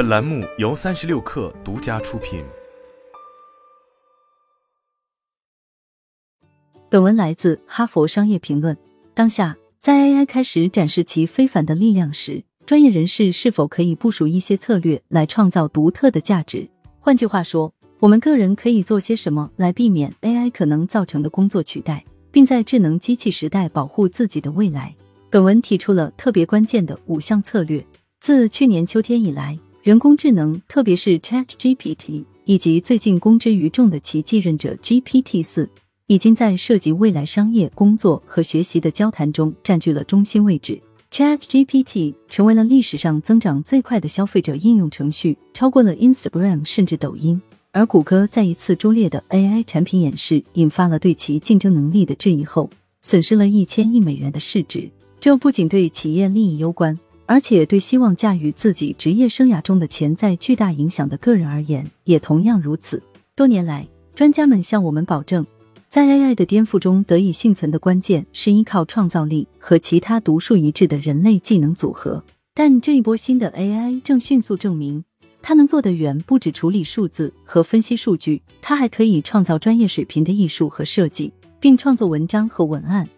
本栏目由三十六氪独家出品。本文来自《哈佛商业评论》。当下，在 AI 开始展示其非凡的力量时，专业人士是否可以部署一些策略来创造独特的价值？换句话说，我们个人可以做些什么来避免 AI 可能造成的工作取代，并在智能机器时代保护自己的未来？本文提出了特别关键的五项策略。自去年秋天以来，人工智能，特别是 ChatGPT，以及最近公之于众的其继任者 GPT 四，已经在涉及未来商业、工作和学习的交谈中占据了中心位置。ChatGPT 成为了历史上增长最快的消费者应用程序，超过了 Instagram 甚至抖音。而谷歌在一次拙劣的 AI 产品演示引发了对其竞争能力的质疑后，损失了一千亿美元的市值。这不仅对企业利益攸关，而且对希望驾驭自己职业生涯中的潜在巨大影响的个人而言也同样如此。多年来，专家们向我们保证，在 AI 的颠覆中得以幸存的关键是依靠创造力和其他独树一帜的人类技能组合。但这一波新的 AI 正迅速证明，它能做的远不止处理数字和分析数据，它还可以创造专业水平的艺术和设计，并创作文章和文案。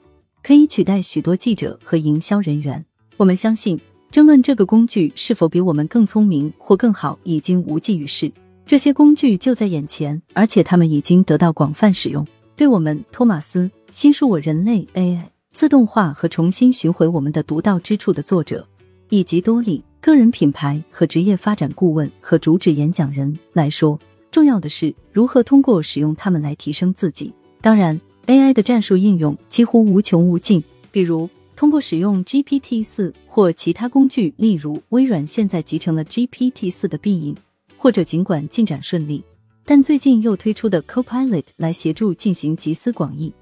可以取代许多记者和营销人员。我们相信，争论这个工具是否比我们更聪明或更好已经无济于事。这些工具就在眼前，而且他们已经得到广泛使用。对我们，托马斯《新书我人类 AI 自动化和重新寻回我们的独到之处》的作者，以及多利个人品牌和职业发展顾问和主旨演讲人来说，重要的是如何通过使用它们来提升自己。当然。AI 的战术应用几乎无穷无尽，比如通过使用 GPT 四或其他工具，例如微软现在集成了 GPT 四的必应，或者尽管进展顺利，但最近又推出的 Copilot 来协助进行集思广益、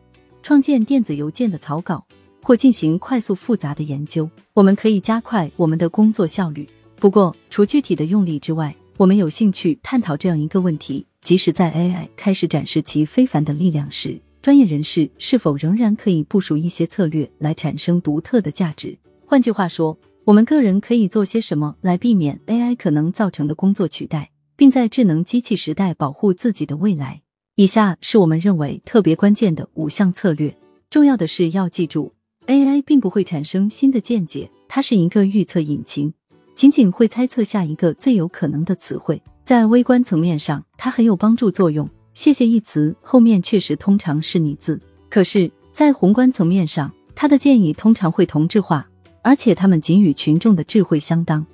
创建电子邮件的草稿或进行快速复杂的研究，我们可以加快我们的工作效率。不过，除具体的用例之外，我们有兴趣探讨这样一个问题：即使在 AI 开始展示其非凡的力量时。专业人士是否仍然可以部署一些策略来产生独特的价值？换句话说，我们个人可以做些什么来避免 AI 可能造成的工作取代，并在智能机器时代保护自己的未来？以下是我们认为特别关键的五项策略。重要的是要记住，AI 并不会产生新的见解，它是一个预测引擎，仅仅会猜测下一个最有可能的词汇。在微观层面上，它很有帮助作用。谢谢一词后面确实通常是你字，可是，在宏观层面上，他的建议通常会同质化，而且他们仅与群众的智慧相当，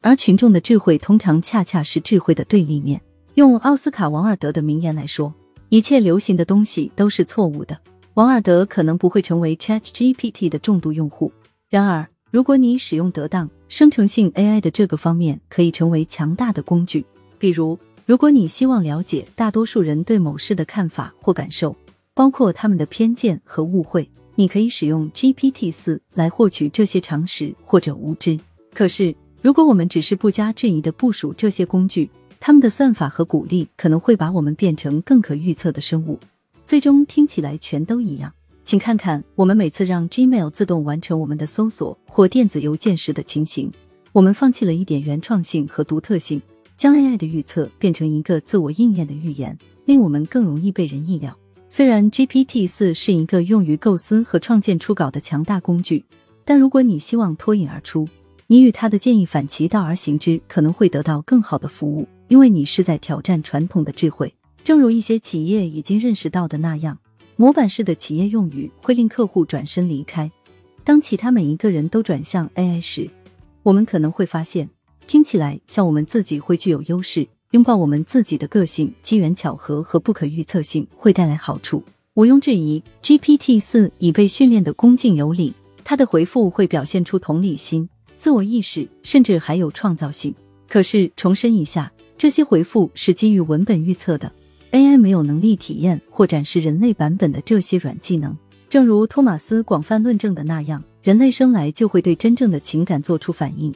而群众的智慧通常恰恰是智慧的对立面。用奥斯卡·王尔德的名言来说，一切流行的东西都是错误的。王尔德可能不会成为 Chat GPT 的重度用户，然而，如果你使用得当，生成性 AI 的这个方面可以成为强大的工具，比如。如果你希望了解大多数人对某事的看法或感受，包括他们的偏见和误会，你可以使用 GPT 四来获取这些常识或者无知。可是，如果我们只是不加质疑的部署这些工具，他们的算法和鼓励可能会把我们变成更可预测的生物，最终听起来全都一样。请看看我们每次让 Gmail 自动完成我们的搜索或电子邮件时的情形，我们放弃了一点原创性和独特性。将 AI 的预测变成一个自我应验的预言，令我们更容易被人意料。虽然 GPT 四是一个用于构思和创建初稿的强大工具，但如果你希望脱颖而出，你与他的建议反其道而行之，可能会得到更好的服务，因为你是在挑战传统的智慧。正如一些企业已经认识到的那样，模板式的企业用语会令客户转身离开。当其他每一个人都转向 AI 时，我们可能会发现。听起来像我们自己会具有优势，拥抱我们自己的个性、机缘巧合和不可预测性会带来好处。毋庸置疑，GPT 四已被训练的恭敬有礼，它的回复会表现出同理心、自我意识，甚至还有创造性。可是，重申一下，这些回复是基于文本预测的，AI 没有能力体验或展示人类版本的这些软技能。正如托马斯广泛论证的那样，人类生来就会对真正的情感做出反应，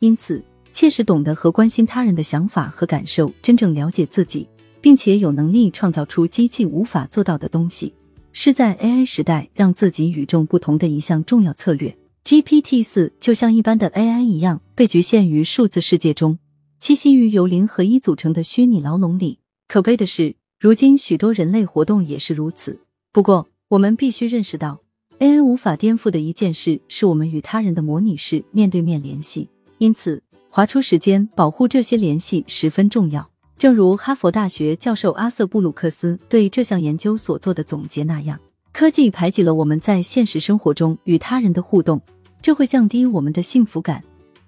因此。切实懂得和关心他人的想法和感受，真正了解自己，并且有能力创造出机器无法做到的东西，是在 AI 时代让自己与众不同的一项重要策略。GPT 四就像一般的 AI 一样，被局限于数字世界中，栖息于由零和一组成的虚拟牢笼里。可悲的是，如今许多人类活动也是如此。不过，我们必须认识到，AI 无法颠覆的一件事，是我们与他人的模拟式面对面联系。因此，划出时间保护这些联系十分重要。正如哈佛大学教授阿瑟布鲁克斯对这项研究所做的总结那样，科技排挤了我们在现实生活中与他人的互动，这会降低我们的幸福感。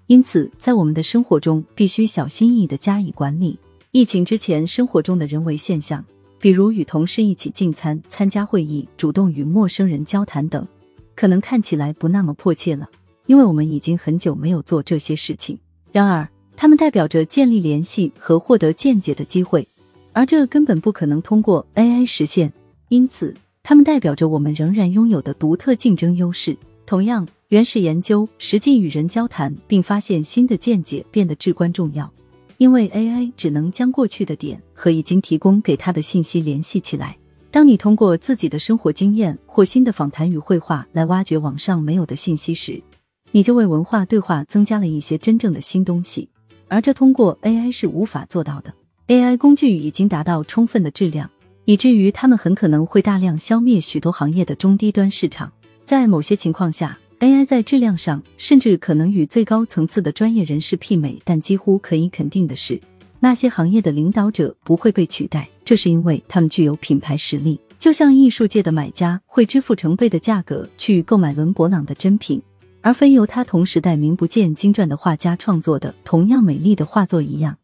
因此，在我们的生活中必须小心翼翼的加以管理。疫情之前，生活中的人为现象。比如与同事一起进餐、参加会议、主动与陌生人交谈等，可能看起来不那么迫切了，因为我们已经很久没有做这些事情。然而，它们代表着建立联系和获得见解的机会，而这根本不可能通过 AI 实现。因此，它们代表着我们仍然拥有的独特竞争优势。同样，原始研究、实际与人交谈并发现新的见解变得至关重要。因为 AI 只能将过去的点和已经提供给他的信息联系起来。当你通过自己的生活经验或新的访谈与绘画来挖掘网上没有的信息时，你就为文化对话增加了一些真正的新东西，而这通过 AI 是无法做到的。AI 工具已经达到充分的质量，以至于它们很可能会大量消灭许多行业的中低端市场。在某些情况下，AI 在质量上甚至可能与最高层次的专业人士媲美，但几乎可以肯定的是，那些行业的领导者不会被取代。这是因为他们具有品牌实力，就像艺术界的买家会支付成倍的价格去购买伦勃朗的真品，而非由他同时代名不见经传的画家创作的同样美丽的画作一样。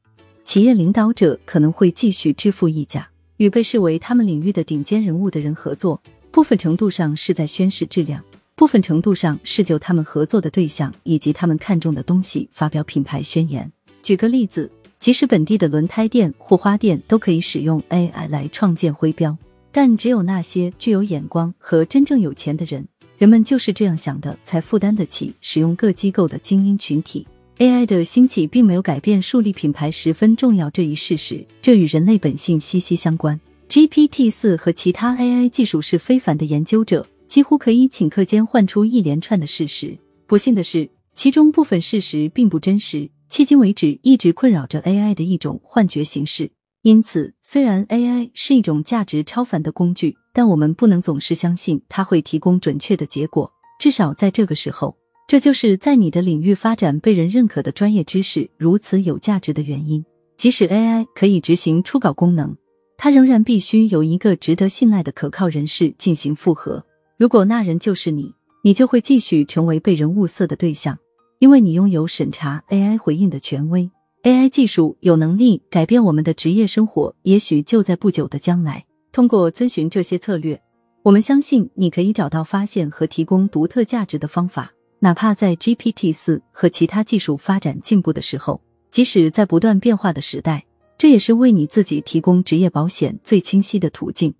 企业领导者可能会继续支付溢价，与被视为他们领域的顶尖人物的人合作，部分程度上是在宣示质量。部分程度上是就他们合作的对象以及他们看中的东西发表品牌宣言。举个例子，即使本地的轮胎店或花店都可以使用 AI 来创建徽标，但只有那些具有眼光和真正有钱的人，人们就是这样想的，才负担得起使用各机构的精英群体。AI 的兴起并没有改变树立品牌十分重要这一事实，这与人类本性息息相关。GPT 四和其他 AI 技术是非凡的研究者。几乎可以顷刻间换出一连串的事实。不幸的是，其中部分事实并不真实。迄今为止，一直困扰着 AI 的一种幻觉形式。因此，虽然 AI 是一种价值超凡的工具，但我们不能总是相信它会提供准确的结果。至少在这个时候，这就是在你的领域发展被人认可的专业知识如此有价值的原因。即使 AI 可以执行初稿功能，它仍然必须由一个值得信赖的可靠人士进行复核。如果那人就是你，你就会继续成为被人物色的对象，因为你拥有审查 AI 回应的权威。AI 技术有能力改变我们的职业生活，也许就在不久的将来。通过遵循这些策略，我们相信你可以找到发现和提供独特价值的方法，哪怕在 GPT 四和其他技术发展进步的时候，即使在不断变化的时代，这也是为你自己提供职业保险最清晰的途径。